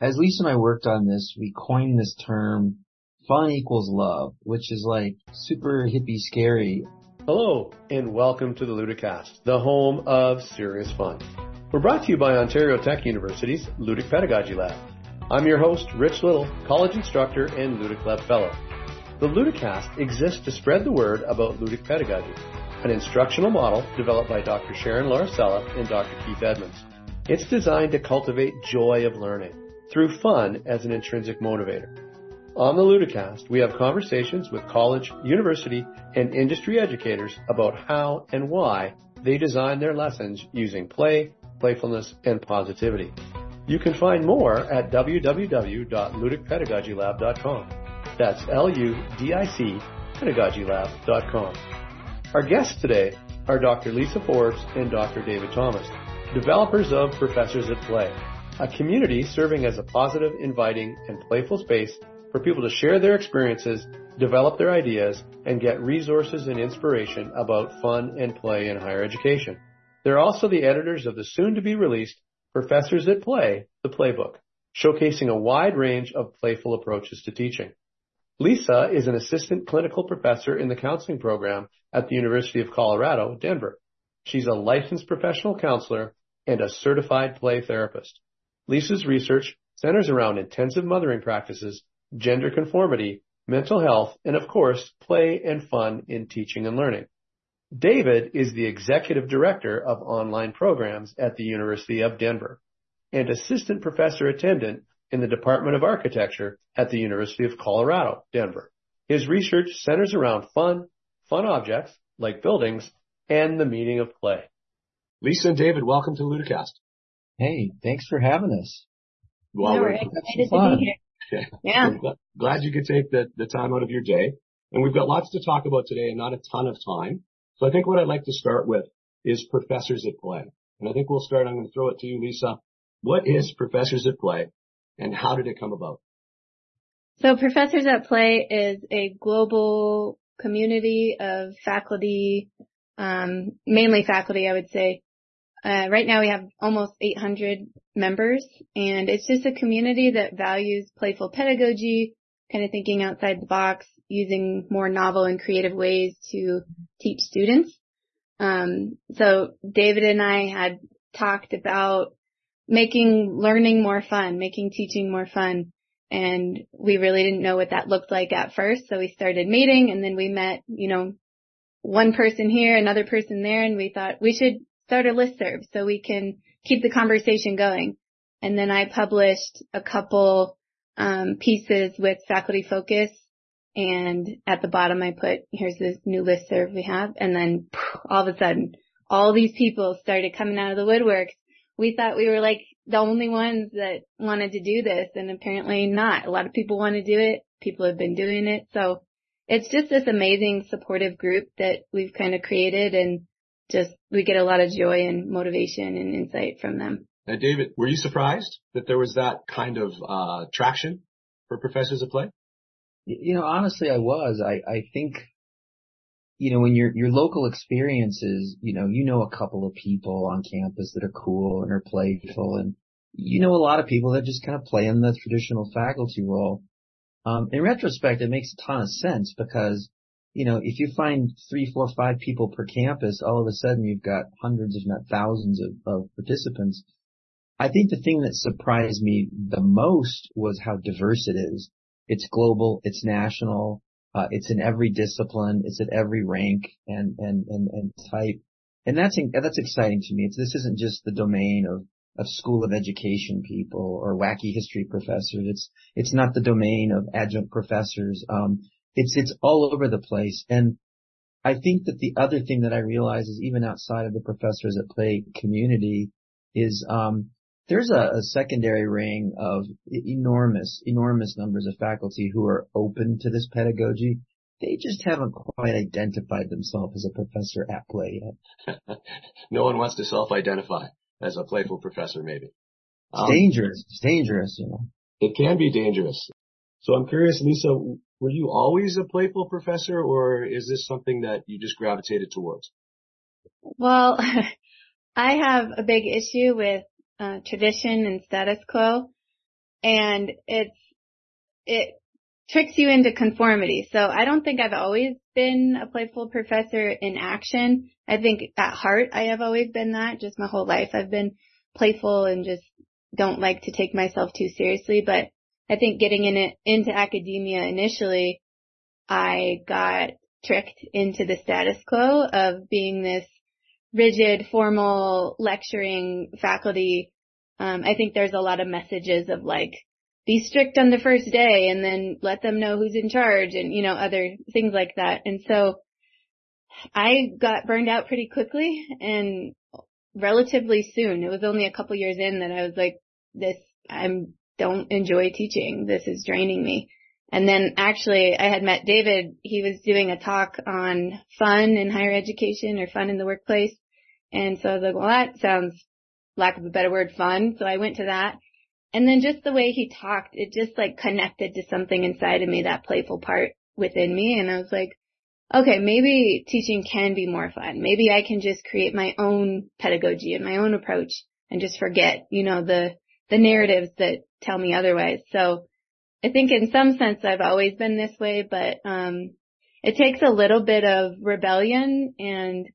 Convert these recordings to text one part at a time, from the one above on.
as Lisa and I worked on this, we coined this term fun equals love, which is like super hippie scary. Hello, and welcome to the Ludicast, the home of serious fun. We're brought to you by Ontario Tech University's Ludic Pedagogy Lab. I'm your host, Rich Little, college instructor and Ludic Lab fellow. The Ludicast exists to spread the word about ludic pedagogy, an instructional model developed by Dr. Sharon Lauricella and Dr. Keith Edmonds. It's designed to cultivate joy of learning through fun as an intrinsic motivator. On the Ludicast, we have conversations with college, university, and industry educators about how and why they design their lessons using play, playfulness, and positivity. You can find more at www.ludicpedagogylab.com. That's L-U-D-I-C pedagogylab.com. Our guests today are Dr. Lisa Forbes and Dr. David Thomas, developers of Professors at Play, a community serving as a positive, inviting, and playful space for people to share their experiences, develop their ideas, and get resources and inspiration about fun and play in higher education. They're also the editors of the soon to be released Professors at Play, the Playbook, showcasing a wide range of playful approaches to teaching. Lisa is an assistant clinical professor in the counseling program at the University of Colorado, Denver. She's a licensed professional counselor and a certified play therapist. Lisa's research centers around intensive mothering practices, gender conformity, mental health, and of course, play and fun in teaching and learning. David is the executive director of online programs at the University of Denver and assistant professor attendant in the Department of Architecture at the University of Colorado, Denver. His research centers around fun, fun objects like buildings, and the meaning of play. Lisa and David, welcome to Ludicast. Hey, thanks for having us. Well, no, we're excited to be here. Yeah. Glad you could take the, the time out of your day. And we've got lots to talk about today and not a ton of time. So I think what I'd like to start with is Professors at Play. And I think we'll start, I'm going to throw it to you, Lisa. What is Professors at Play and how did it come about? So Professors at Play is a global community of faculty, um, mainly faculty, I would say, uh, right now we have almost 800 members and it's just a community that values playful pedagogy, kind of thinking outside the box, using more novel and creative ways to teach students. Um, so David and I had talked about making learning more fun, making teaching more fun. And we really didn't know what that looked like at first. So we started meeting and then we met, you know, one person here, another person there, and we thought we should start a listserv so we can keep the conversation going. And then I published a couple um, pieces with faculty focus and at the bottom I put, here's this new listserv we have. And then all of a sudden, all these people started coming out of the woodworks. We thought we were like the only ones that wanted to do this and apparently not. A lot of people want to do it. People have been doing it. So it's just this amazing supportive group that we've kind of created and just we get a lot of joy and motivation and insight from them. Now, David, were you surprised that there was that kind of uh, traction for professors at play? You know, honestly, I was. I I think, you know, when your your local experiences, you know, you know a couple of people on campus that are cool and are playful, and you know a lot of people that just kind of play in the traditional faculty role. Um, in retrospect, it makes a ton of sense because you know, if you find three, four, five people per campus, all of a sudden you've got hundreds, if not thousands of, of participants. I think the thing that surprised me the most was how diverse it is. It's global, it's national, uh, it's in every discipline, it's at every rank and, and, and, and type. And that's, that's exciting to me. It's, this isn't just the domain of, of school of education people or wacky history professors. It's, it's not the domain of adjunct professors. Um, it's, it's all over the place. And I think that the other thing that I realize is even outside of the professors at play community is, um, there's a, a, secondary ring of enormous, enormous numbers of faculty who are open to this pedagogy. They just haven't quite identified themselves as a professor at play yet. no one wants to self-identify as a playful professor, maybe. It's um, dangerous. It's dangerous, you know. It can be dangerous. So I'm curious, Lisa, were you always a playful professor or is this something that you just gravitated towards? Well, I have a big issue with uh, tradition and status quo. and it's, it tricks you into conformity. So I don't think I've always been a playful professor in action. I think at heart I have always been that. Just my whole life I've been playful and just don't like to take myself too seriously. But I think getting in it, into academia initially, I got tricked into the status quo of being this rigid, formal, lecturing faculty. Um, I think there's a lot of messages of like, be strict on the first day and then let them know who's in charge and, you know, other things like that. And so I got burned out pretty quickly and relatively soon. It was only a couple years in that I was like, this, I don't enjoy teaching. This is draining me. And then actually I had met David. He was doing a talk on fun in higher education or fun in the workplace. And so I was like, well, that sounds lack of a better word fun. So I went to that and then just the way he talked, it just like connected to something inside of me, that playful part within me. And I was like, okay, maybe teaching can be more fun. Maybe I can just create my own pedagogy and my own approach and just forget, you know, the, the narratives that tell me otherwise. So I think in some sense I've always been this way, but, um, it takes a little bit of rebellion and,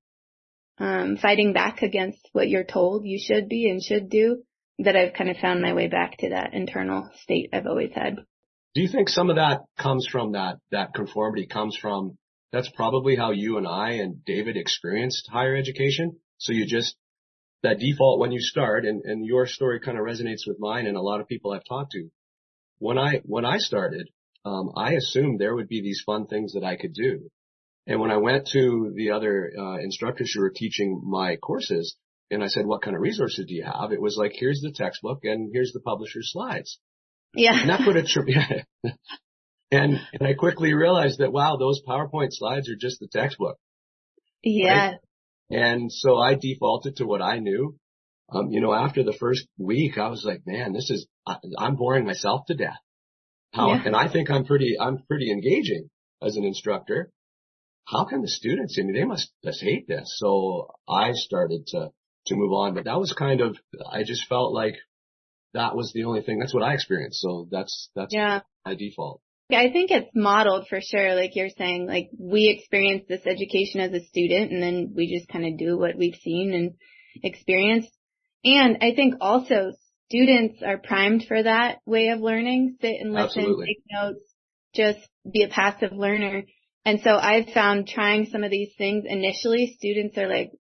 um, fighting back against what you're told you should be and should do that I've kind of found my way back to that internal state I've always had. Do you think some of that comes from that, that conformity comes from, that's probably how you and I and David experienced higher education. So you just, that default when you start and, and your story kind of resonates with mine and a lot of people I've talked to. When I, when I started, um, I assumed there would be these fun things that I could do. And when I went to the other uh, instructors who were teaching my courses, and I said, what kind of resources do you have? It was like, here's the textbook and here's the publisher's slides. Yeah. And that put it, and, and I quickly realized that, wow, those PowerPoint slides are just the textbook. Yeah. Right? And so I defaulted to what I knew. Um, you know, after the first week, I was like, man, this is, I'm boring myself to death. How, yeah. and I think I'm pretty, I'm pretty engaging as an instructor. How can the students, I mean, they must just hate this. So I started to to move on. But that was kind of, I just felt like that was the only thing. That's what I experienced. So that's, that's yeah. my default. Yeah, I think it's modeled for sure. Like you're saying, like we experience this education as a student and then we just kind of do what we've seen and experienced. And I think also students are primed for that way of learning, sit and listen, Absolutely. take notes, just be a passive learner. And so I've found trying some of these things initially, students are like,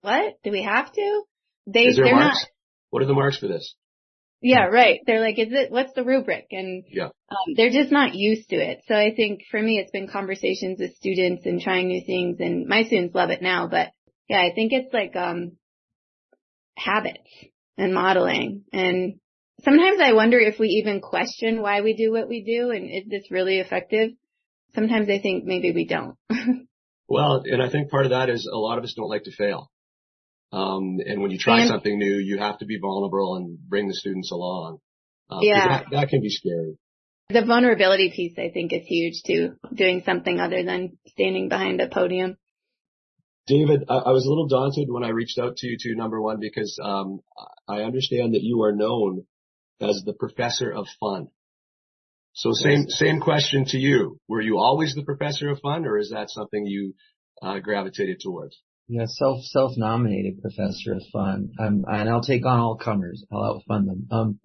what? Do we have to? They, they're marks? not. What are the marks for this? Yeah, right. They're like, is it, what's the rubric? And yeah. Um, they're just not used to it. So I think for me, it's been conversations with students and trying new things and my students love it now, but yeah, I think it's like, um, habits and modeling. And sometimes I wonder if we even question why we do what we do and is this really effective? Sometimes I think maybe we don't. well, and I think part of that is a lot of us don't like to fail. Um, and when you try and, something new, you have to be vulnerable and bring the students along. Uh, yeah. That, that can be scary. The vulnerability piece, I think, is huge too. Doing something other than standing behind a podium. David, I, I was a little daunted when I reached out to you to number one because um, I understand that you are known as the professor of fun. So same same question to you. Were you always the professor of fun, or is that something you uh, gravitated towards? Yeah, self self nominated professor of fun, um, and I'll take on all comers. I'll outfund them. Um,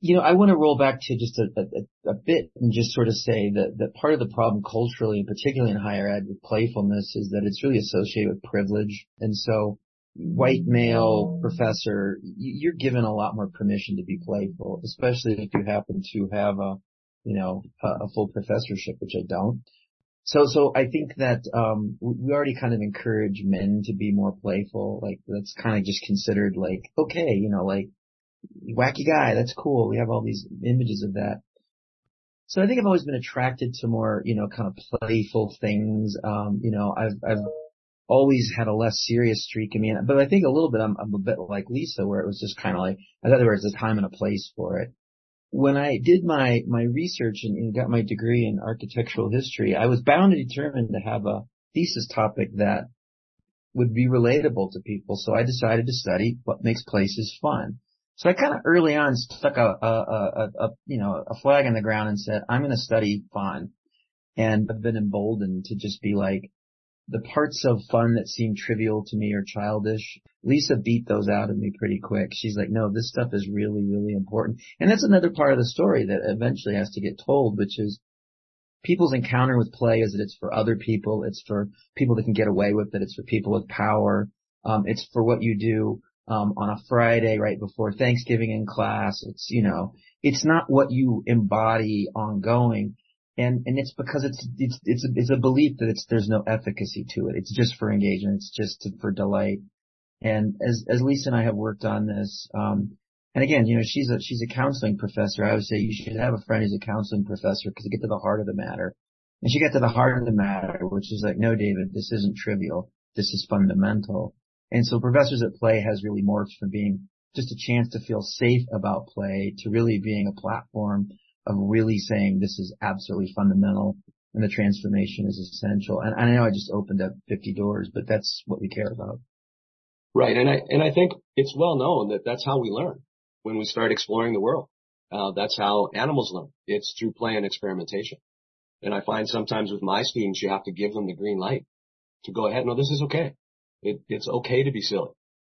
you know, I want to roll back to just a, a, a, bit and just sort of say that that part of the problem culturally, and particularly in higher ed, with playfulness, is that it's really associated with privilege, and so white male professor, you're given a lot more permission to be playful, especially if you happen to have a, you know, a, a full professorship, which I don't. So, so I think that, um, we already kind of encourage men to be more playful. Like that's kind of just considered like, okay, you know, like wacky guy. That's cool. We have all these images of that. So I think I've always been attracted to more, you know, kind of playful things. Um, you know, I've, I've always had a less serious streak in me, but I think a little bit I'm, I'm a bit like Lisa where it was just kind of like, in other words, a time and a place for it when I did my, my research and, and, got my degree in architectural history, I was bound and determined to have a thesis topic that would be relatable to people. So I decided to study what makes places fun. So I kind of early on stuck a, a, a, a, you know, a flag in the ground and said, I'm going to study fun. And I've been emboldened to just be like, the parts of fun that seem trivial to me or childish, Lisa beat those out of me pretty quick. She's like, no, this stuff is really, really important. And that's another part of the story that eventually has to get told, which is people's encounter with play is that it's for other people. It's for people that can get away with it. It's for people with power. Um, it's for what you do, um, on a Friday right before Thanksgiving in class. It's, you know, it's not what you embody ongoing and and it's because it's it's it's a, it's a belief that it's there's no efficacy to it. It's just for engagement. It's just to, for delight. And as as Lisa and I have worked on this, um, and again, you know, she's a she's a counseling professor. I would say you should have a friend who's a counseling professor because you get to the heart of the matter. And she got to the heart of the matter, which is like, no, David, this isn't trivial. This is fundamental. And so Professors at Play has really morphed from being just a chance to feel safe about play to really being a platform of really saying this is absolutely fundamental and the transformation is essential. And I know I just opened up 50 doors, but that's what we care about. Right. And I, and I think it's well known that that's how we learn when we start exploring the world. Uh, that's how animals learn. It's through play and experimentation. And I find sometimes with my students, you have to give them the green light to go ahead. No, this is okay. It, it's okay to be silly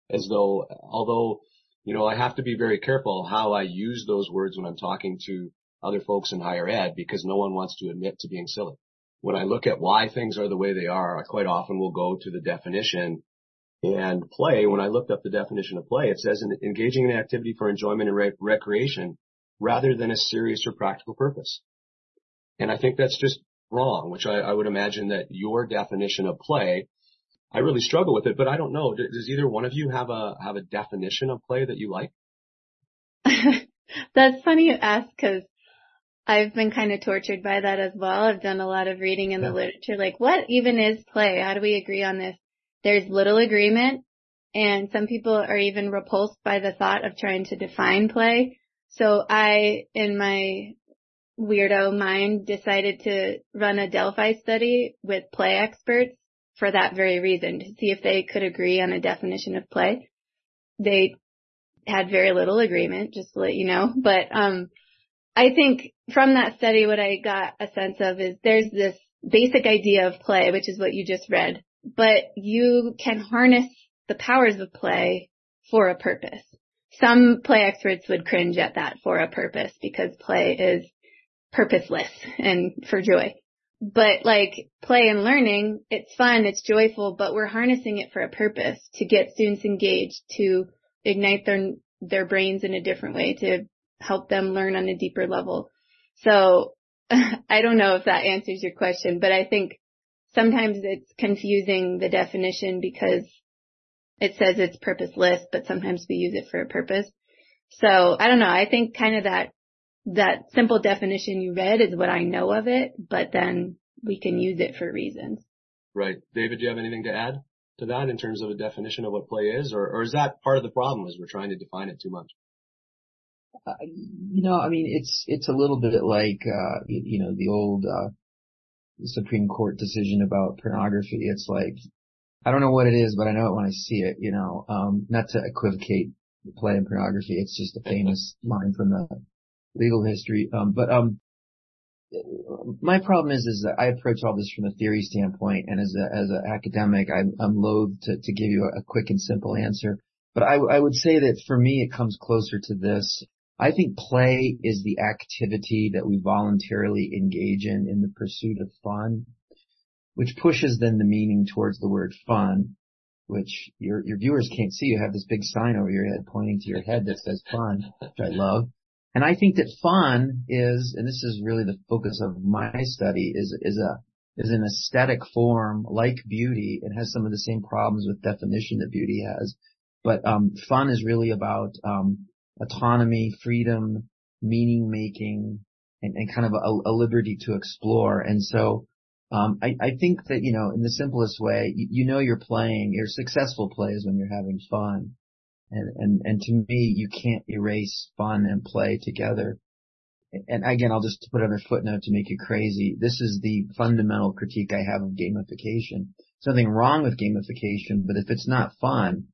as though, although, you know, I have to be very careful how I use those words when I'm talking to other folks in higher ed because no one wants to admit to being silly. When I look at why things are the way they are, I quite often will go to the definition and play. When I looked up the definition of play, it says engaging in activity for enjoyment and re- recreation rather than a serious or practical purpose. And I think that's just wrong, which I, I would imagine that your definition of play, I really struggle with it, but I don't know. Does either one of you have a, have a definition of play that you like? That's funny you ask because I've been kind of tortured by that as well. I've done a lot of reading in the literature, like what even is play? How do we agree on this? There's little agreement and some people are even repulsed by the thought of trying to define play. So I, in my weirdo mind, decided to run a Delphi study with play experts for that very reason, to see if they could agree on a definition of play. They had very little agreement, just to let you know, but, um, I think from that study, what I got a sense of is there's this basic idea of play, which is what you just read, but you can harness the powers of play for a purpose. Some play experts would cringe at that for a purpose because play is purposeless and for joy. But like play and learning, it's fun, it's joyful, but we're harnessing it for a purpose to get students engaged, to ignite their, their brains in a different way, to help them learn on a deeper level. So I don't know if that answers your question, but I think sometimes it's confusing the definition because it says it's purposeless, but sometimes we use it for a purpose. So I don't know. I think kind of that, that simple definition you read is what I know of it, but then we can use it for reasons. Right. David, do you have anything to add to that in terms of a definition of what play is, or, or is that part of the problem is we're trying to define it too much? Uh, you know, I mean, it's it's a little bit like uh, you, you know the old uh, Supreme Court decision about pornography. It's like I don't know what it is, but I know it when I see it. You know, um, not to equivocate the play and pornography. It's just a famous line from the legal history. Um, but um, my problem is is that I approach all this from a theory standpoint, and as a as an academic, I'm I'm loath to to give you a, a quick and simple answer. But I, I would say that for me, it comes closer to this. I think play is the activity that we voluntarily engage in in the pursuit of fun, which pushes then the meaning towards the word fun, which your, your viewers can't see. You have this big sign over your head pointing to your head that says fun, which I love. And I think that fun is, and this is really the focus of my study, is, is a, is an aesthetic form like beauty. It has some of the same problems with definition that beauty has. But, um, fun is really about, um, autonomy, freedom, meaning making, and, and kind of a, a, liberty to explore. And so, um, I, I, think that, you know, in the simplest way, you, you, know you're playing, your successful plays when you're having fun. And, and, and to me, you can't erase fun and play together. And again, I'll just put another footnote to make you crazy. This is the fundamental critique I have of gamification. There's nothing wrong with gamification, but if it's not fun,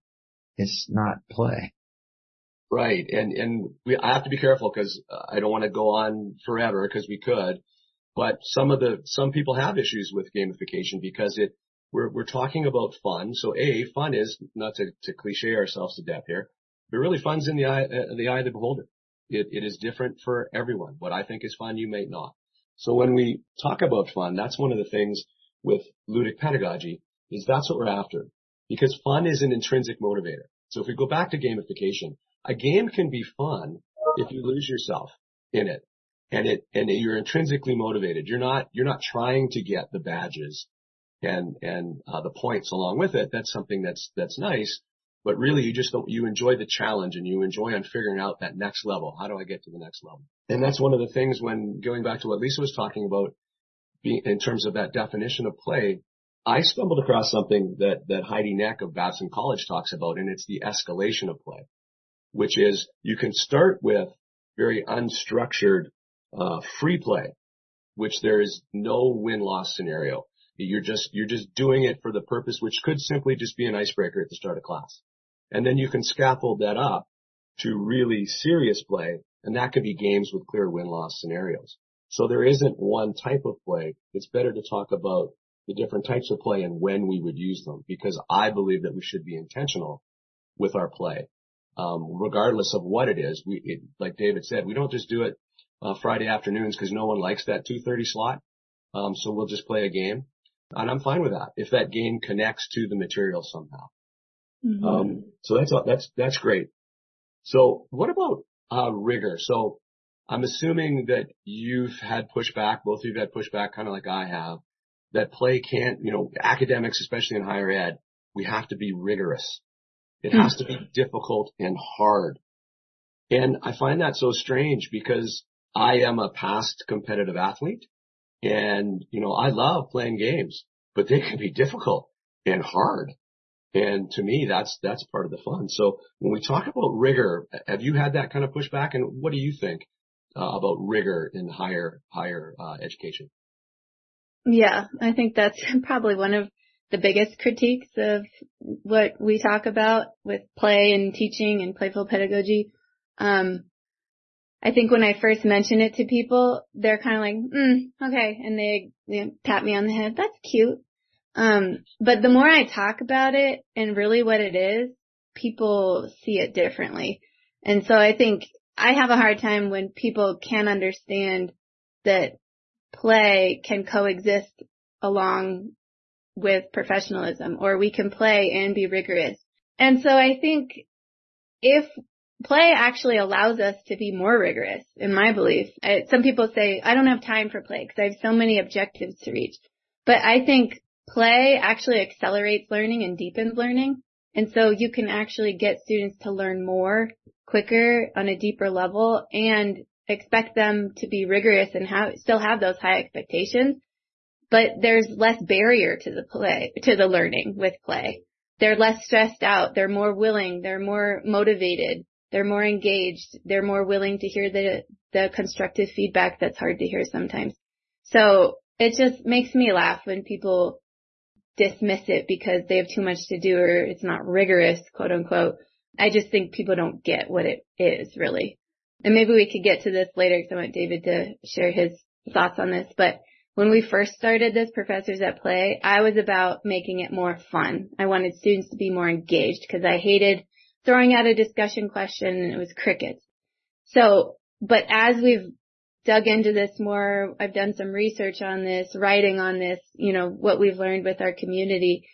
it's not play. Right. And, and we, I have to be careful because I don't want to go on forever because we could, but some of the, some people have issues with gamification because it, we're, we're talking about fun. So A, fun is not to, to cliche ourselves to death here, but really fun's in the eye, uh, the eye of the beholder. It, it is different for everyone. What I think is fun, you may not. So when we talk about fun, that's one of the things with ludic pedagogy is that's what we're after because fun is an intrinsic motivator. So if we go back to gamification, a game can be fun if you lose yourself in it and it, and you're intrinsically motivated. You're not, you're not trying to get the badges and, and, uh, the points along with it. That's something that's, that's nice, but really you just don't, you enjoy the challenge and you enjoy on figuring out that next level. How do I get to the next level? And that's one of the things when going back to what Lisa was talking about being, in terms of that definition of play, I stumbled across something that, that Heidi Neck of Babson College talks about, and it's the escalation of play which is you can start with very unstructured uh, free play, which there is no win-loss scenario. You're just you're just doing it for the purpose, which could simply just be an icebreaker at the start of class, and then you can scaffold that up to really serious play, and that could be games with clear win-loss scenarios. So there isn't one type of play. It's better to talk about the different types of play and when we would use them, because I believe that we should be intentional with our play um, regardless of what it is. We, it, like David said, we don't just do it uh, Friday afternoons because no one likes that 2:30 slot. Um, so we'll just play a game, and I'm fine with that if that game connects to the material somehow. Mm-hmm. Um, so that's that's that's great. So what about uh, rigor? So I'm assuming that you've had pushback, both of you've had pushback, kind of like I have, that play can't, you know, academics, especially in higher ed, we have to be rigorous. It has to be difficult and hard. And I find that so strange because I am a past competitive athlete and, you know, I love playing games, but they can be difficult and hard. And to me, that's, that's part of the fun. So when we talk about rigor, have you had that kind of pushback? And what do you think uh, about rigor in higher, higher uh, education? Yeah, I think that's probably one of the biggest critiques of what we talk about with play and teaching and playful pedagogy. Um, I think when I first mention it to people, they're kind of like, mm, okay. And they, pat me on the head. That's cute. Um, but the more I talk about it and really what it is, people see it differently. And so I think I have a hard time when people can't understand that play can coexist along with professionalism or we can play and be rigorous. And so I think if play actually allows us to be more rigorous in my belief, I, some people say, I don't have time for play because I have so many objectives to reach. But I think play actually accelerates learning and deepens learning. And so you can actually get students to learn more quicker on a deeper level and expect them to be rigorous and have, still have those high expectations but there's less barrier to the play, to the learning with play. They're less stressed out. They're more willing. They're more motivated. They're more engaged. They're more willing to hear the, the constructive feedback that's hard to hear sometimes. So it just makes me laugh when people dismiss it because they have too much to do or it's not rigorous, quote unquote. I just think people don't get what it is really. And maybe we could get to this later because I want David to share his thoughts on this, but when we first started this Professors at Play, I was about making it more fun. I wanted students to be more engaged because I hated throwing out a discussion question and it was crickets. So, but as we've dug into this more, I've done some research on this, writing on this, you know, what we've learned with our community.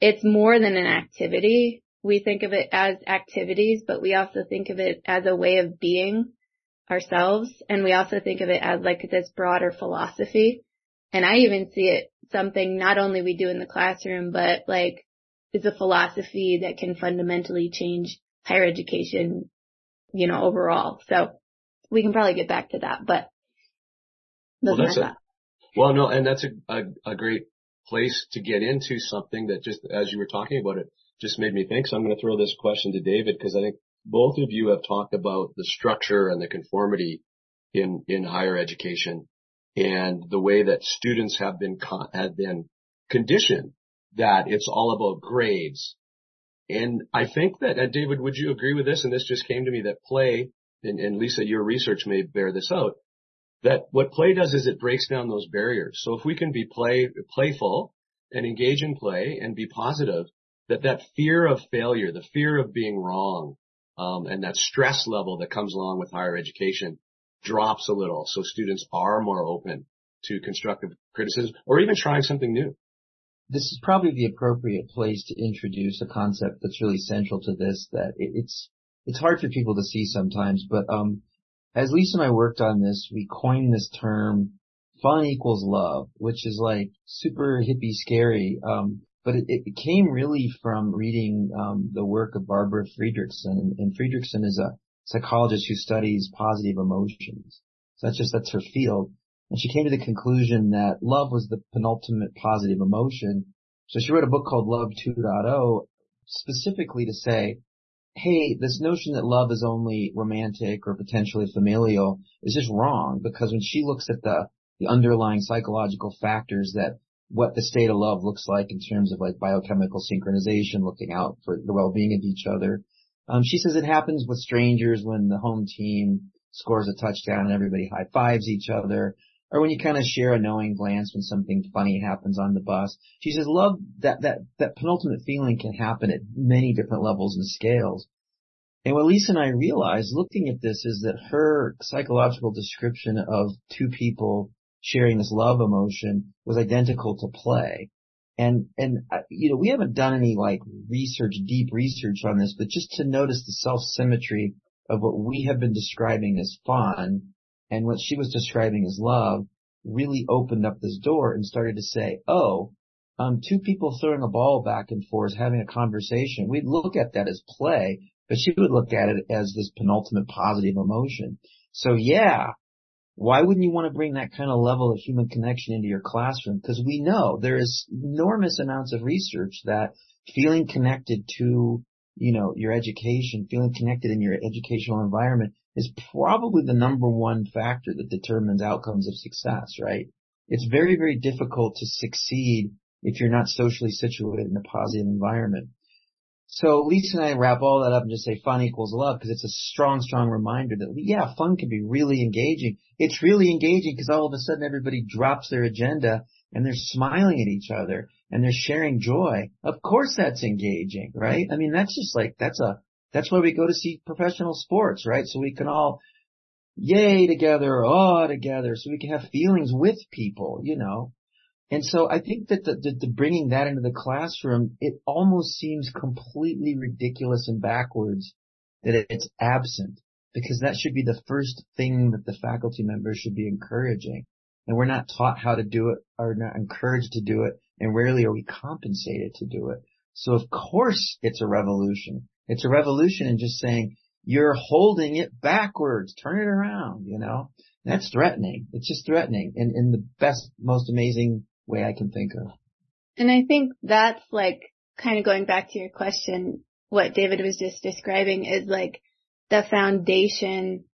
It's more than an activity. We think of it as activities, but we also think of it as a way of being ourselves. And we also think of it as like this broader philosophy. And I even see it something not only we do in the classroom, but like is a philosophy that can fundamentally change higher education, you know, overall. So we can probably get back to that, but well, that's a, well, no, and that's a, a, a great place to get into something that just as you were talking about it just made me think. So I'm going to throw this question to David because I think both of you have talked about the structure and the conformity in, in higher education and the way that students have been con- have been conditioned that it's all about grades And I think that, uh, David, would you agree with this? And this just came to me that play, and, and Lisa, your research may bear this out, that what play does is it breaks down those barriers. So if we can be play, playful and engage in play and be positive, that that fear of failure, the fear of being wrong, um, and that stress level that comes along with higher education drops a little. So students are more open to constructive criticism or even trying something new. This is probably the appropriate place to introduce a concept that's really central to this that it's, it's hard for people to see sometimes, but, um, as Lisa and I worked on this, we coined this term fun equals love, which is like super hippie scary. Um, but it, it, came really from reading um, the work of Barbara Fredrickson, and, and Fredrickson is a psychologist who studies positive emotions. So that's just that's her field, and she came to the conclusion that love was the penultimate positive emotion. So she wrote a book called Love 2.0, specifically to say, hey, this notion that love is only romantic or potentially familial is just wrong because when she looks at the the underlying psychological factors that what the state of love looks like in terms of like biochemical synchronization, looking out for the well-being of each other. Um, she says it happens with strangers when the home team scores a touchdown and everybody high fives each other, or when you kind of share a knowing glance when something funny happens on the bus. She says love, that, that, that penultimate feeling can happen at many different levels and scales. And what Lisa and I realized looking at this is that her psychological description of two people sharing this love emotion was identical to play. And, and, uh, you know, we haven't done any like research, deep research on this, but just to notice the self-symmetry of what we have been describing as fun and what she was describing as love really opened up this door and started to say, oh, um, two people throwing a ball back and forth, having a conversation. We'd look at that as play, but she would look at it as this penultimate positive emotion. So yeah, why wouldn't you want to bring that kind of level of human connection into your classroom? Because we know there is enormous amounts of research that feeling connected to, you know, your education, feeling connected in your educational environment is probably the number one factor that determines outcomes of success, right? It's very, very difficult to succeed if you're not socially situated in a positive environment. So Lisa and I wrap all that up and just say fun equals love because it's a strong, strong reminder that yeah, fun can be really engaging. It's really engaging because all of a sudden everybody drops their agenda and they're smiling at each other and they're sharing joy. Of course that's engaging, right? I mean, that's just like, that's a, that's why we go to see professional sports, right? So we can all yay together, awe together, so we can have feelings with people, you know. And so I think that the, the, the, bringing that into the classroom, it almost seems completely ridiculous and backwards that it's absent because that should be the first thing that the faculty members should be encouraging. And we're not taught how to do it or not encouraged to do it. And rarely are we compensated to do it. So of course it's a revolution. It's a revolution in just saying you're holding it backwards. Turn it around, you know, that's threatening. It's just threatening in, in the best, most amazing way I can think of. And I think that's like kind of going back to your question, what David was just describing is like the foundation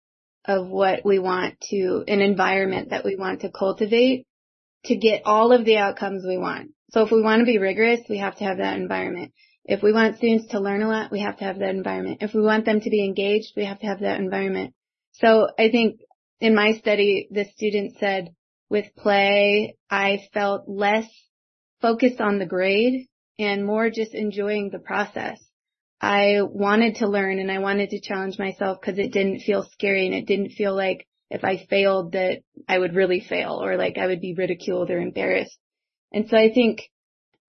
of what we want to, an environment that we want to cultivate to get all of the outcomes we want. So if we want to be rigorous, we have to have that environment. If we want students to learn a lot, we have to have that environment. If we want them to be engaged, we have to have that environment. So I think in my study, the student said, with play, I felt less focused on the grade and more just enjoying the process. I wanted to learn and I wanted to challenge myself because it didn't feel scary and it didn't feel like if I failed that I would really fail or like I would be ridiculed or embarrassed. And so I think,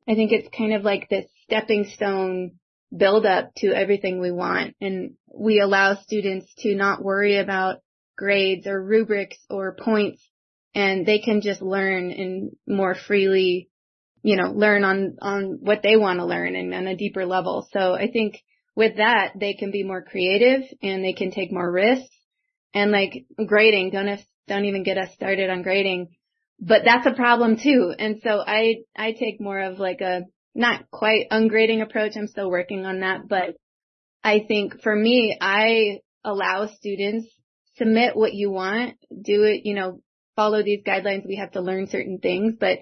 I think it's kind of like this stepping stone build up to everything we want. And we allow students to not worry about grades or rubrics or points and they can just learn and more freely, you know, learn on, on what they want to learn and on a deeper level. So I think with that, they can be more creative and they can take more risks and like grading, don't don't even get us started on grading, but that's a problem too. And so I, I take more of like a not quite ungrading approach. I'm still working on that, but I think for me, I allow students submit what you want, do it, you know, follow these guidelines, we have to learn certain things, but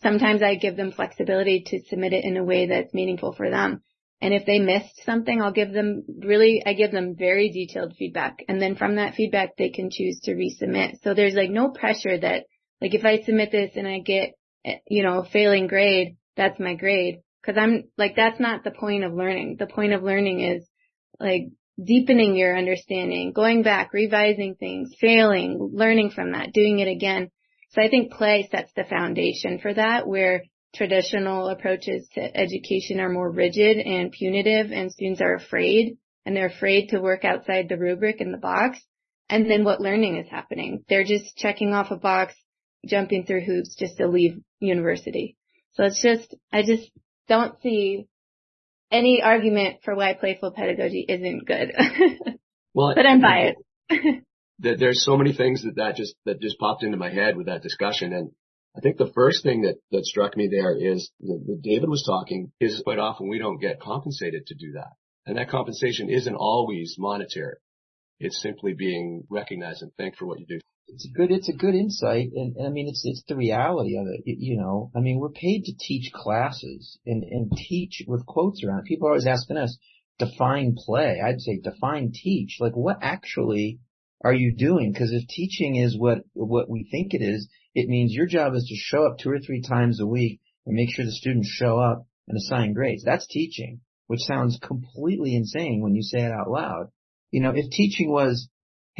sometimes I give them flexibility to submit it in a way that's meaningful for them. And if they missed something, I'll give them really, I give them very detailed feedback. And then from that feedback, they can choose to resubmit. So there's like no pressure that like if I submit this and I get, eh, you know, a failing grade, that's my grade. Cause I'm like, that's not the point of learning. The point of learning is like deepening your understanding, going back, revising things, failing, learning from that, doing it again. So I think play sets the foundation for that where traditional approaches to education are more rigid and punitive and students are afraid and they're afraid to work outside the rubric in the box. And then what learning is happening? They're just checking off a box, jumping through hoops just to leave university. So it's just, I just don't see any argument for why playful pedagogy isn't good. well, but I'm biased. there's so many things that that just that just popped into my head with that discussion, and I think the first thing that that struck me there is that David was talking is quite often we don't get compensated to do that, and that compensation isn't always monetary. It's simply being recognized and thanked for what you do it's a good it's a good insight. And, and, I mean it's it's the reality of it you know. I mean we're paid to teach classes and and teach with quotes around it. People are always asking us define play. I'd say define teach. Like what actually are you doing? Because if teaching is what what we think it is it means your job is to show up two or three times a week and make sure the students show up and assign grades. That's teaching which sounds completely insane when you say it out loud. You know if teaching was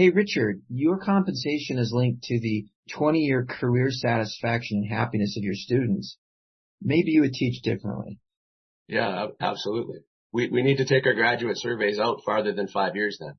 Hey, Richard, your compensation is linked to the 20-year career satisfaction and happiness of your students. Maybe you would teach differently. Yeah, absolutely. We we need to take our graduate surveys out farther than five years then.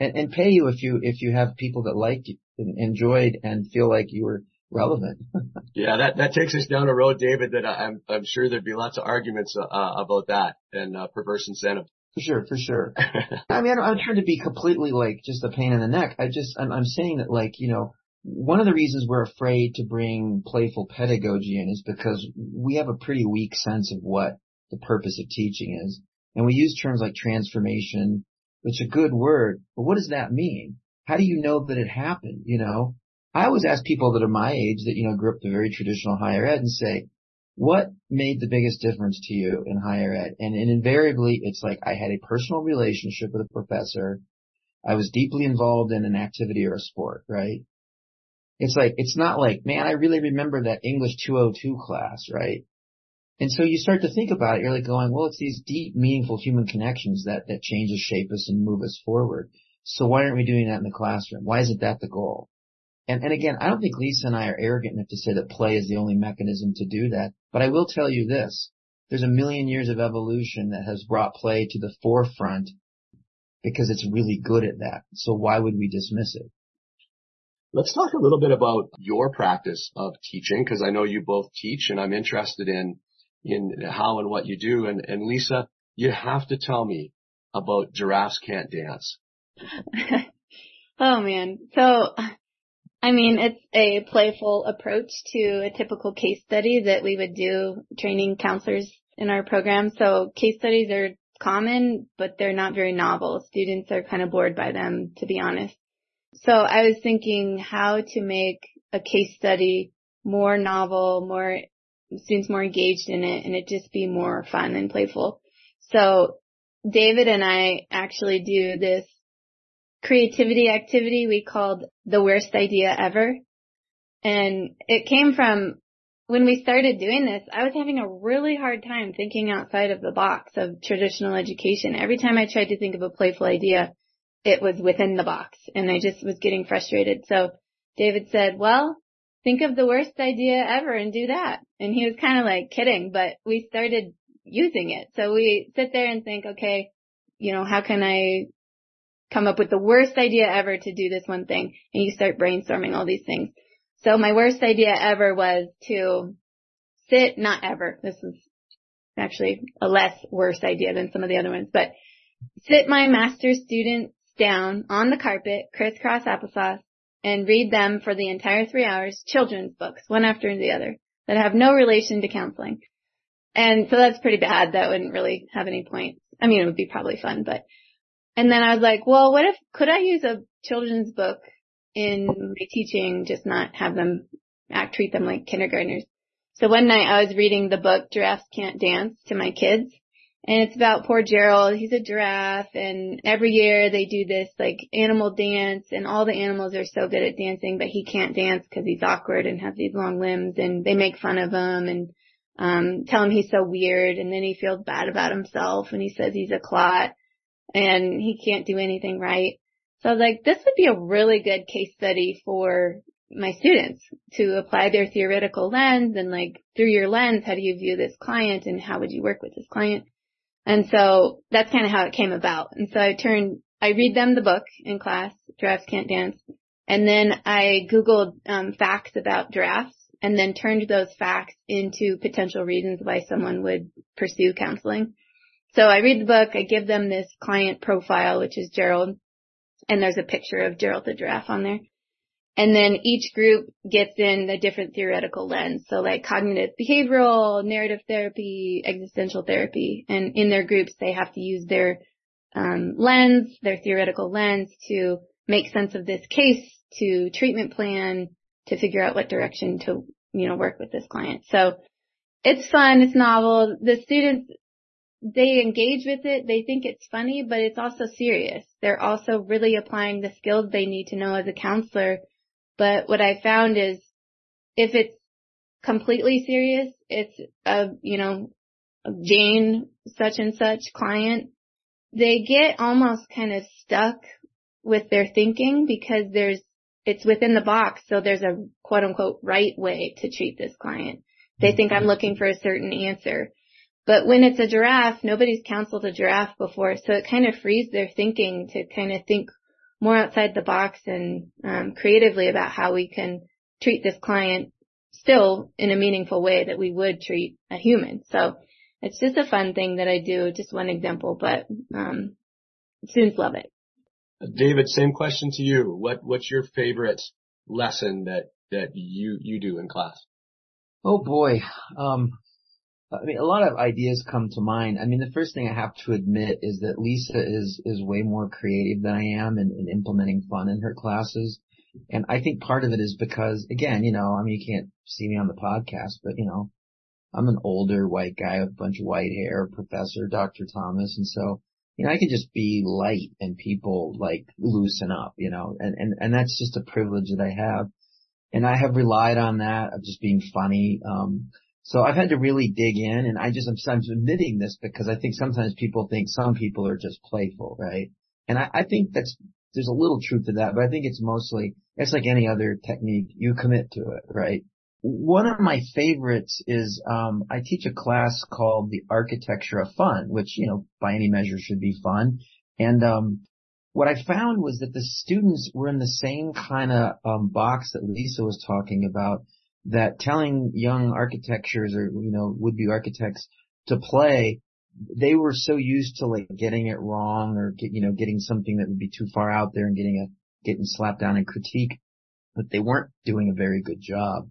And, and pay you if you if you have people that like you and enjoyed and feel like you were relevant. yeah, that that takes us down a road, David. That I'm I'm sure there'd be lots of arguments uh, about that and uh, perverse incentive. For sure, for sure. I mean, I'm trying to be completely like just a pain in the neck. I just, I'm, I'm saying that like, you know, one of the reasons we're afraid to bring playful pedagogy in is because we have a pretty weak sense of what the purpose of teaching is. And we use terms like transformation, which is a good word, but what does that mean? How do you know that it happened? You know, I always ask people that are my age that, you know, grew up the very traditional higher ed and say, what made the biggest difference to you in higher ed? And, and invariably, it's like I had a personal relationship with a professor. I was deeply involved in an activity or a sport, right? It's like, it's not like, man, I really remember that English 202 class, right? And so you start to think about it. You're like going, well, it's these deep, meaningful human connections that, that change us, shape us, and move us forward. So why aren't we doing that in the classroom? Why isn't that the goal? And, and again, I don't think Lisa and I are arrogant enough to say that play is the only mechanism to do that. But I will tell you this. There's a million years of evolution that has brought play to the forefront because it's really good at that. So why would we dismiss it? Let's talk a little bit about your practice of teaching because I know you both teach and I'm interested in in how and what you do. And, and Lisa, you have to tell me about giraffes can't dance. oh man. So I mean, it's a playful approach to a typical case study that we would do training counselors in our program. So case studies are common, but they're not very novel. Students are kind of bored by them, to be honest. So I was thinking how to make a case study more novel, more students more engaged in it and it just be more fun and playful. So David and I actually do this creativity activity we called the worst idea ever. And it came from when we started doing this, I was having a really hard time thinking outside of the box of traditional education. Every time I tried to think of a playful idea, it was within the box and I just was getting frustrated. So David said, well, think of the worst idea ever and do that. And he was kind of like kidding, but we started using it. So we sit there and think, okay, you know, how can I come up with the worst idea ever to do this one thing and you start brainstorming all these things. So my worst idea ever was to sit, not ever, this is actually a less worse idea than some of the other ones, but sit my master's students down on the carpet, crisscross applesauce, and read them for the entire three hours, children's books, one after the other, that have no relation to counseling. And so that's pretty bad. That wouldn't really have any point. I mean, it would be probably fun, but and then I was like, well, what if, could I use a children's book in my teaching, just not have them act, treat them like kindergartners? So one night I was reading the book Giraffes Can't Dance to my kids And it's about poor Gerald. He's a giraffe and every year they do this like animal dance and all the animals are so good at dancing, but he can't dance because he's awkward and has these long limbs and they make fun of him and, um, tell him he's so weird and then he feels bad about himself and he says he's a clot and he can't do anything right. So I was like this would be a really good case study for my students to apply their theoretical lens and like through your lens, how do you view this client and how would you work with this client? And so that's kind of how it came about. And so I turned, I read them the book in class, Giraffes Can't Dance. And then I Googled um, facts about giraffes and then turned those facts into potential reasons why someone would pursue counseling. So I read the book, I give them this client profile, which is Gerald, and there's a picture of Gerald the giraffe on there. And then each group gets in a different theoretical lens. So like cognitive behavioral, narrative therapy, existential therapy. And in their groups, they have to use their um, lens, their theoretical lens to make sense of this case, to treatment plan, to figure out what direction to, you know, work with this client. So it's fun. It's novel. The students, they engage with it. They think it's funny, but it's also serious. They're also really applying the skills they need to know as a counselor but what I found is if it's completely serious, it's a, you know, Jane such and such client, they get almost kind of stuck with their thinking because there's, it's within the box. So there's a quote unquote right way to treat this client. They think I'm mm-hmm. looking for a certain answer. But when it's a giraffe, nobody's counseled a giraffe before. So it kind of frees their thinking to kind of think more outside the box and um, creatively about how we can treat this client still in a meaningful way that we would treat a human. So it's just a fun thing that I do, just one example, but um, students love it. David, same question to you. What what's your favorite lesson that that you you do in class? Oh boy, um, I mean, a lot of ideas come to mind. I mean, the first thing I have to admit is that Lisa is, is way more creative than I am in, in implementing fun in her classes. And I think part of it is because, again, you know, I mean, you can't see me on the podcast, but you know, I'm an older white guy with a bunch of white hair, professor, Dr. Thomas. And so, you know, I can just be light and people like loosen up, you know, and, and, and that's just a privilege that I have. And I have relied on that of just being funny. Um, so I've had to really dig in and I just, I'm, I'm admitting this because I think sometimes people think some people are just playful, right? And I, I think that's, there's a little truth to that, but I think it's mostly, it's like any other technique. You commit to it, right? One of my favorites is, um, I teach a class called the architecture of fun, which, you know, by any measure should be fun. And, um, what I found was that the students were in the same kind of um, box that Lisa was talking about that telling young architectures or, you know, would-be architects to play, they were so used to like getting it wrong or get, you know, getting something that would be too far out there and getting a, getting slapped down and critique, but they weren't doing a very good job.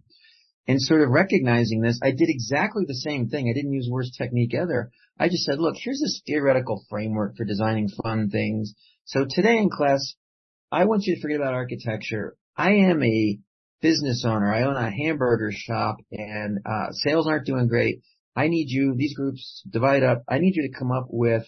And sort of recognizing this, I did exactly the same thing. I didn't use worst technique either. I just said, look, here's this theoretical framework for designing fun things. So today in class, I want you to forget about architecture. I am a business owner. I own a hamburger shop and uh, sales aren't doing great. I need you, these groups divide up. I need you to come up with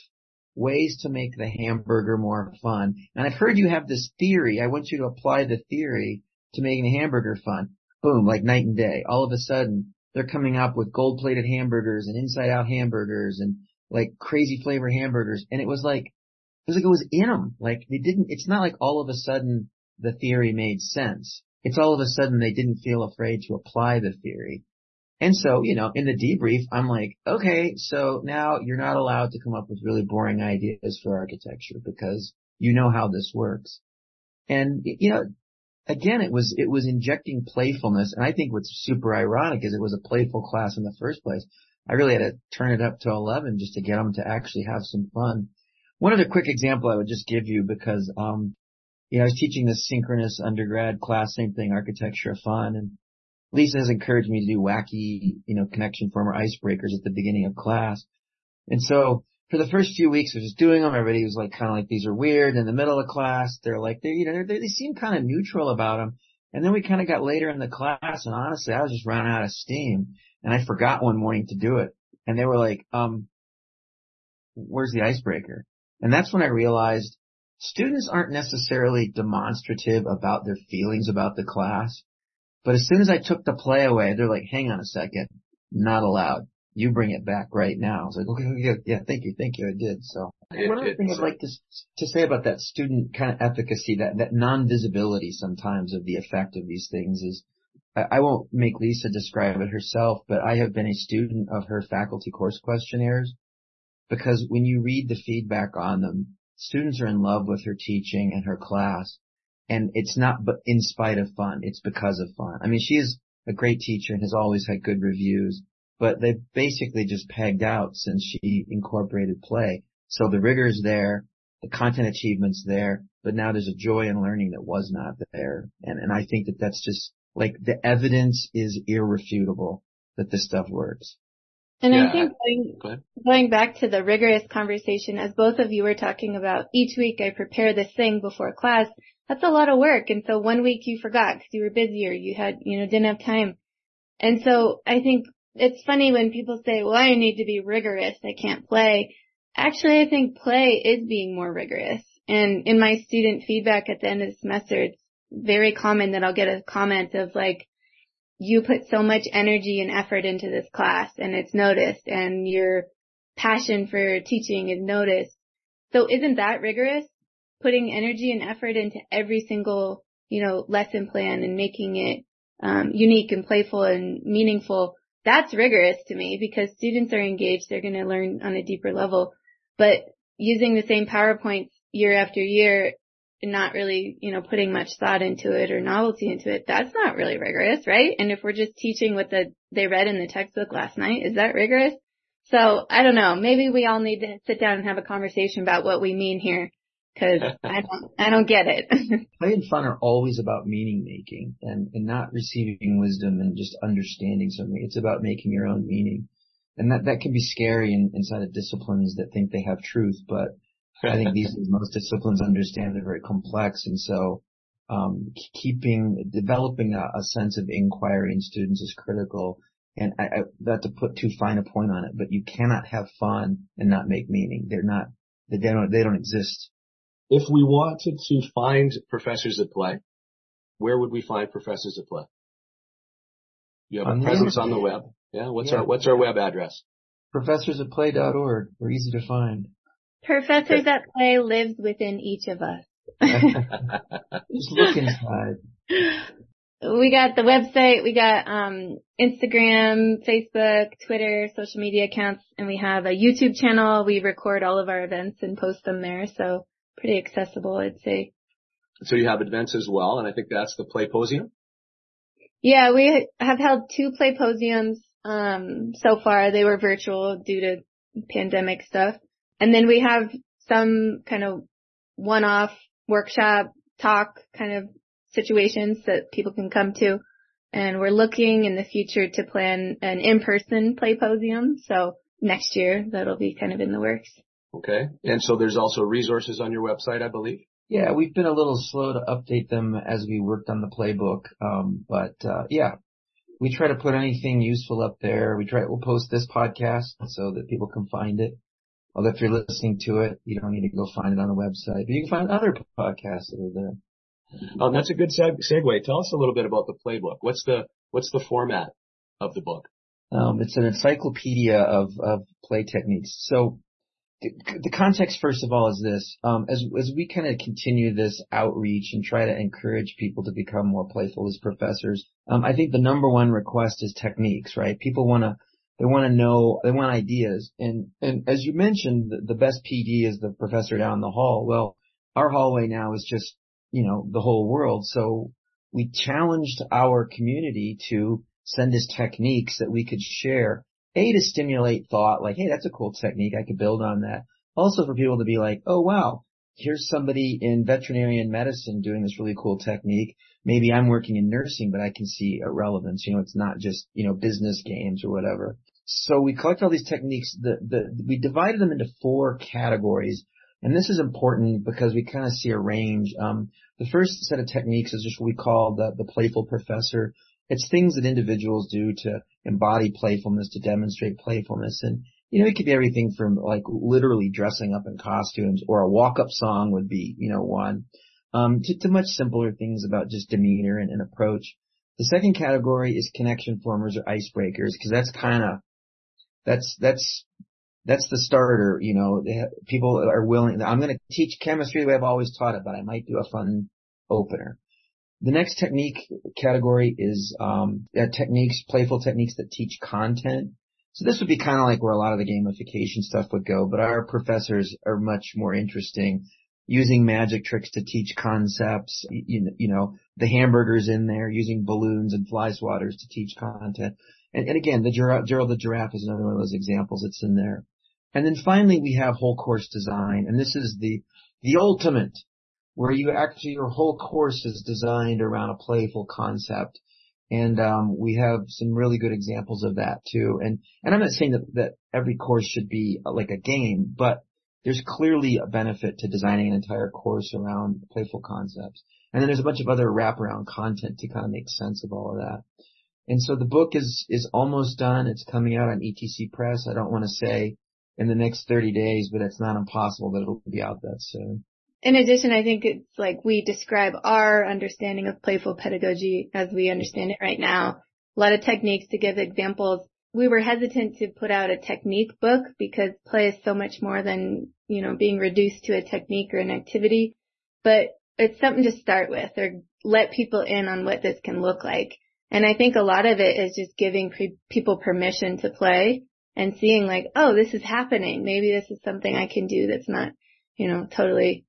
ways to make the hamburger more fun. And I've heard you have this theory. I want you to apply the theory to making the hamburger fun. Boom, like night and day. All of a sudden, they're coming up with gold plated hamburgers and inside out hamburgers and like crazy flavor hamburgers. And it was like, it was like it was in them. Like they didn't, it's not like all of a sudden the theory made sense it's all of a sudden they didn't feel afraid to apply the theory. And so, you know, in the debrief, I'm like, okay, so now you're not allowed to come up with really boring ideas for architecture because you know how this works. And, you know, again, it was, it was injecting playfulness. And I think what's super ironic is it was a playful class in the first place. I really had to turn it up to 11 just to get them to actually have some fun. One other quick example I would just give you because, um, you know, I was teaching this synchronous undergrad class, same thing, architecture of fun. And Lisa has encouraged me to do wacky, you know, connection former icebreakers at the beginning of class. And so for the first few weeks I was just doing them, everybody was like kind of like, these are weird. In the middle of class, they're like, they're, you know, they, they seem kind of neutral about them. And then we kind of got later in the class and honestly, I was just running out of steam and I forgot one morning to do it. And they were like, um, where's the icebreaker? And that's when I realized students aren't necessarily demonstrative about their feelings about the class. But as soon as I took the play away, they're like, hang on a second, not allowed. You bring it back right now. I was like, okay, okay yeah, thank you, thank you, I did. So It- one other thing I'd like to, to say about that student kind of efficacy, that, that non-visibility sometimes of the effect of these things is, I, I won't make Lisa describe it herself, but I have been a student of her faculty course questionnaires because when you read the feedback on them, students are in love with her teaching and her class. And it's not but in spite of fun, it's because of fun. I mean, she is a great teacher and has always had good reviews, but they've basically just pegged out since she incorporated play. So the rigor is there, the content achievement's there, but now there's a joy in learning that was not there. And, and I think that that's just like the evidence is irrefutable that this stuff works. And Yeah, I think going, going back to the rigorous conversation, as both of you were talking about, each week I prepare this thing before class. That's a lot of work. And so one week you forgot because you were busy or you had, you know, didn't have time. And so I think it's funny when people say, well, I need to be rigorous. I can't play. Actually, I think play is being more rigorous. And in my student feedback at the end of the semester, it's very common that I'll get a comment of like, you put so much energy and effort into this class and it's noticed and your passion for teaching is noticed. So isn't that rigorous? Putting energy and effort into every single, you know, lesson plan and making it um, unique and playful and meaningful. That's rigorous to me because students are engaged. They're going to learn on a deeper level, but using the same PowerPoints year after year not really, you know, putting much thought into it or novelty into it, that's not really rigorous, right? And if we're just teaching what the, they read in the textbook last night, is that rigorous? So I don't know. Maybe we all need to sit down and have a conversation about what we mean here. Cause I don't, I don't get it. Play and fun are always about meaning making and, and not receiving wisdom and just understanding something. It's about making your own meaning. And that, that can be scary in, inside of disciplines that think they have truth, but I think these days most disciplines understand they're very complex. And so, um, keeping, developing a, a sense of inquiry in students is critical. And I, I, not to put too fine a point on it, but you cannot have fun and not make meaning. They're not, they don't, they don't exist. If we wanted to find professors at play, where would we find professors at play? You have On a presence on the web. Yeah. What's Yeah. our What's our web address? Professorsatplay.org. We're easy to find. Professors at Play lives within each of us. Just look inside. We got the website, we got um Instagram, Facebook, Twitter, social media accounts, and we have a YouTube channel. We record all of our events and post them there, so pretty accessible, I'd say. so you have events as well, and I think that's the Playposium. Yeah, we have held two playposiums um so far. They were virtual due to pandemic stuff. And then we have some kind of one-off workshop talk kind of situations that people can come to. And we're looking in the future to plan an in-person playposium. So next year that'll be kind of in the works. Okay. And so there's also resources on your website, I believe. Yeah, we've been a little slow to update them as we worked on the playbook. Um, but, uh, yeah, we try to put anything useful up there. We try, we'll post this podcast so that people can find it. Although if you're listening to it, you don't need to go find it on the website, but you can find other podcasts that are there. Um, that's a good seg- segue. Tell us a little bit about the playbook. What's the What's the format of the book? Um, it's an encyclopedia of, of play techniques. So the, the context, first of all, is this. Um, as, as we kind of continue this outreach and try to encourage people to become more playful as professors, um, I think the number one request is techniques, right? People want to, they want to know, they want ideas. And, and as you mentioned, the, the best PD is the professor down the hall. Well, our hallway now is just, you know, the whole world. So we challenged our community to send us techniques that we could share. A, to stimulate thought, like, hey, that's a cool technique. I could build on that. Also for people to be like, oh wow, here's somebody in veterinarian medicine doing this really cool technique. Maybe I'm working in nursing, but I can see a relevance. You know, it's not just, you know, business games or whatever. So we collect all these techniques. The, the, we divided them into four categories. And this is important because we kind of see a range. Um, the first set of techniques is just what we call the, the playful professor. It's things that individuals do to embody playfulness, to demonstrate playfulness. And you know, it could be everything from like literally dressing up in costumes or a walk up song would be, you know, one, um, to, to much simpler things about just demeanor and, and approach. The second category is connection formers or icebreakers because that's kind of, that's, that's, that's the starter, you know, people are willing, I'm going to teach chemistry the way I've always taught it, but I might do a fun opener. The next technique category is, um, uh, techniques, playful techniques that teach content. So this would be kind of like where a lot of the gamification stuff would go, but our professors are much more interesting using magic tricks to teach concepts, you, you know, the hamburgers in there, using balloons and fly swatters to teach content. And, and again, the Gerald, Gerald the giraffe is another one of those examples that's in there. And then finally we have whole course design, and this is the, the ultimate where you actually, your whole course is designed around a playful concept and um, we have some really good examples of that too. And and I'm not saying that that every course should be uh, like a game, but there's clearly a benefit to designing an entire course around playful concepts. And then there's a bunch of other wraparound content to kind of make sense of all of that. And so the book is is almost done. It's coming out on ETC Press. I don't want to say in the next 30 days, but it's not impossible that it'll be out that soon in addition, I think it's like we describe our understanding of playful pedagogy as we understand it right now. A lot of techniques to give examples. We were hesitant to put out a technique book because play is so much more than, you know, being reduced to a technique or an activity, but it's something to start with or let people in on what this can look like. And I think a lot of it is just giving pre- people permission to play and seeing like, oh, this is happening. Maybe this is something I can do that's not, you know, totally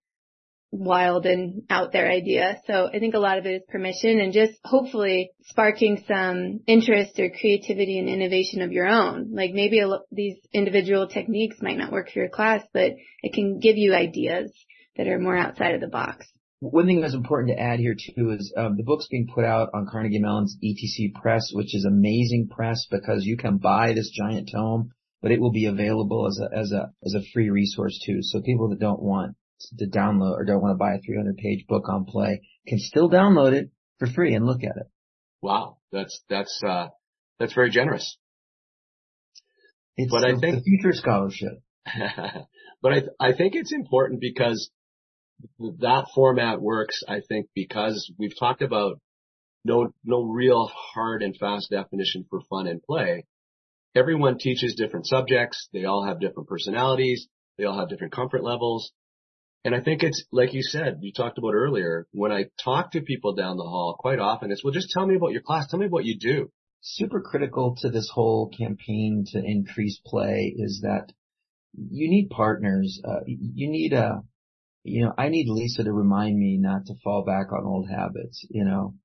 wild and out there idea. So I think a lot of it is permission and just hopefully sparking some interest or creativity and innovation of your own. Like maybe these individual techniques might not work for your class, but it can give you ideas that are more outside of the box. One thing that's important to add here too is um, the book's being put out on Carnegie Mellon's ETC Press, which is amazing press because you can buy this giant tome, but it will be available as a as a as a free resource too. So people that don't want to download or don't want to buy a 300 page book on play can still download it for free and look at it. Wow. That's, that's, uh, that's very generous. It's but the, I think the future scholarship. but I, I think it's important because that format works, I think, because we've talked about no, no real hard and fast definition for fun and play. Everyone teaches different subjects. They all have different personalities. They all have different comfort levels. And I think it's like you said, you talked about earlier, when I talk to people down the hall, quite often it's, well, just tell me about your class. Tell me what you do. Super critical to this whole campaign to increase play is that you need partners. Uh, you need a, you know, I need Lisa to remind me not to fall back on old habits, you know.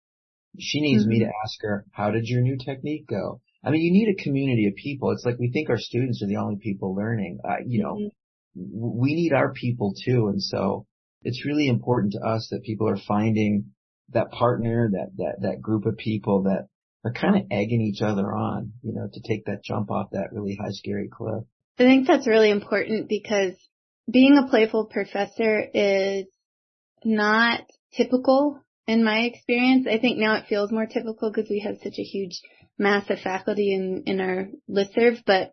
She needs mm-hmm. me to ask her, how did your new technique go? I mean, you need a community of people. It's like we think our students are the only people learning. Uh, you know, mm-hmm we need our people too. And so it's really important to us that people are finding that partner, that, that, that group of people that are kind of egging each other on, you know, to take that jump off that really high scary cliff. I think that's really important because being a playful professor is not typical in my experience. I think now it feels more typical because we have such a huge mass of faculty in, in our listserv, but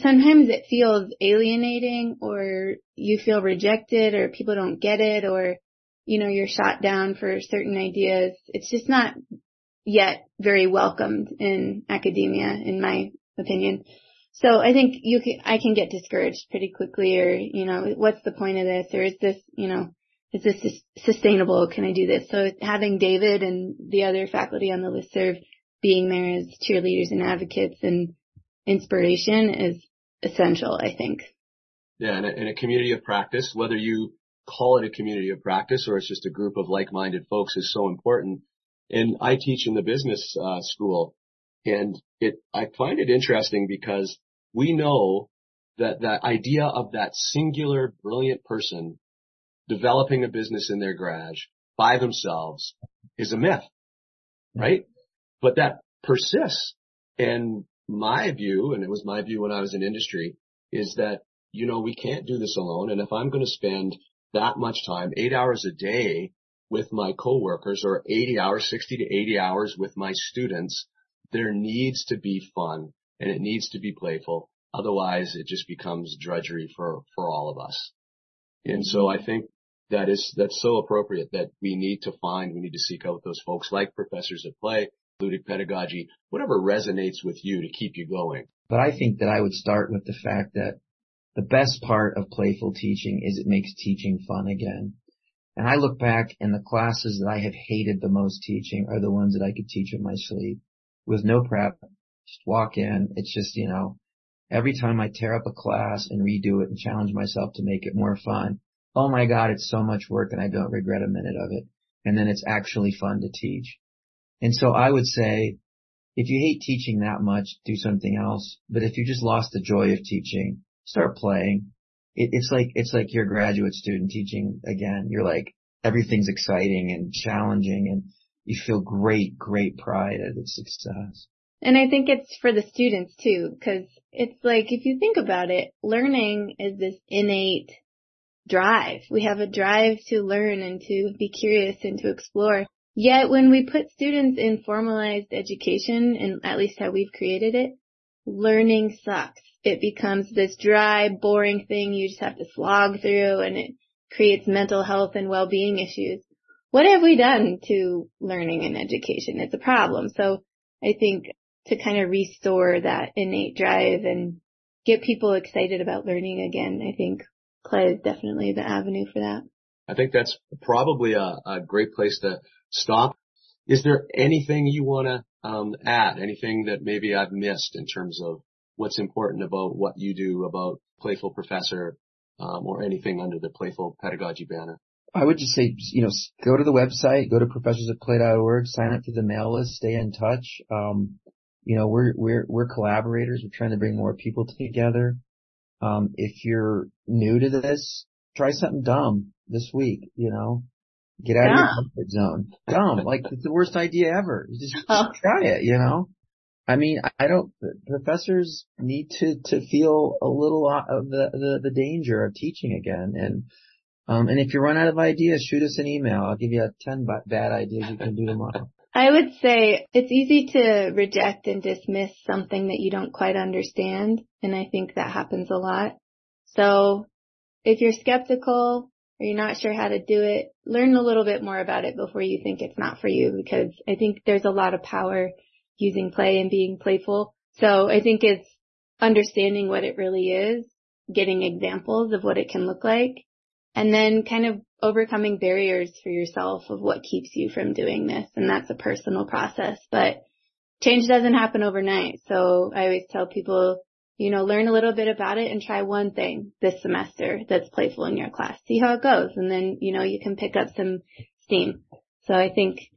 sometimes it feels alienating or you feel rejected or people don't get it or, you know, you're shot down for certain ideas. It's just not yet very welcomed in academia, in my opinion. So I think you can, I can get discouraged pretty quickly or, you know, what's the point of this or is this, you know, is this sustainable? Can I do this? So having David and the other faculty on the listserv being there as cheerleaders and advocates and inspiration is essential, I think. Yeah, and a, a community of practice, whether you call it a community of practice or it's just a group of like-minded folks is so important. And I teach in the business uh, school and it, I find it interesting because we know that that idea of that singular brilliant person developing a business in their garage by themselves is a myth, right? But that persists. And my view, and it was my view when I was in industry, is that, you know, we can't do this alone. And if I'm going to spend that much time, eight hours a day with my coworkers or 80 hours, 60 to 80 hours with my students, there needs to be fun and it needs to be playful. Otherwise, it just becomes drudgery for, for all of us. And so I think that is, that's so appropriate that we need to find, we need to seek out those folks like professors at play, ludic pedagogy, whatever resonates with you to keep you going. But I think that I would start with the fact that the best part of playful teaching is it makes teaching fun again. And I look back and the classes that I have hated the most teaching are the ones that I could teach in my sleep with no prep. Just walk in. It's just, you know, every time I tear up a class and redo it and challenge myself to make it more fun. Oh my God, it's so much work and I don't regret a minute of it. And then it's actually fun to teach. And so I would say, if you hate teaching that much, do something else. But if you just lost the joy of teaching, start playing. It, it's like, it's like you're a graduate student teaching again. You're like, everything's exciting and challenging and you feel great, great pride at its success. And I think it's for the students too, because it's like, if you think about it, learning is this innate drive. We have a drive to learn and to be curious and to explore. Yet when we put students in formalized education, and at least how we've created it, learning sucks. It becomes this dry, boring thing you just have to slog through and it creates mental health and well-being issues. What have we done to learning and education? It's a problem. So I think to kind of restore that innate drive and get people excited about learning again, I think play is definitely the avenue for that. I think that's probably a, a great place to stop. Is there anything you want to um, add? Anything that maybe I've missed in terms of what's important about what you do about Playful Professor um, or anything under the Playful Pedagogy banner? I would just say, you know, go to the website, go to professorsatplay.org, sign up for the mail list, stay in touch. Um, you know, we're, we're, we're collaborators. We're trying to bring more people together. Um, if you're new to this, try something dumb this week, you know, get out of your comfort zone. Dumb. Like it's the worst idea ever. Just, just oh. try it, you know? I mean, I don't, professors need to, to feel a little of the, the, the danger of teaching again. And, um, and if you run out of ideas, shoot us an email. I'll give you a 10 bad ideas you can do tomorrow. I would say it's easy to reject and dismiss something that you don't quite understand. And I think that happens a lot. So if you're skeptical or you're not sure how to do it, learn a little bit more about it before you think it's not for you because I think there's a lot of power using play and being playful. So I think it's understanding what it really is, getting examples of what it can look like, and then kind of overcoming barriers for yourself of what keeps you from doing this. And that's a personal process, but change doesn't happen overnight. So I always tell people, you know, learn a little bit about it and try one thing this semester that's playful in your class. See how it goes. And then, you know, you can pick up some steam. So I think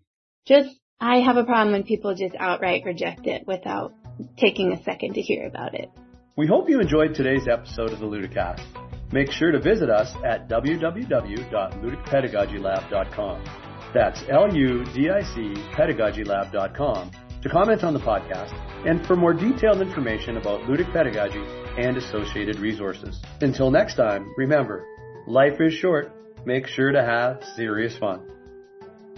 just, I have a problem when people just outright reject it without taking a second to hear about it. We hope you enjoyed today's episode of the Ludicast. Make sure to visit us at www.ludicpedagogylab.com. That's L-U-D-I-C pedagogylab.com to comment on the podcast and for more detailed information about ludic pedagogy and associated resources. Until next time, remember, life is short. Make sure to have serious fun.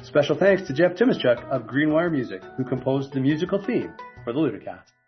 Special thanks to Jeff Timischuk of Greenwire Music, who composed the musical theme for the Ludicast.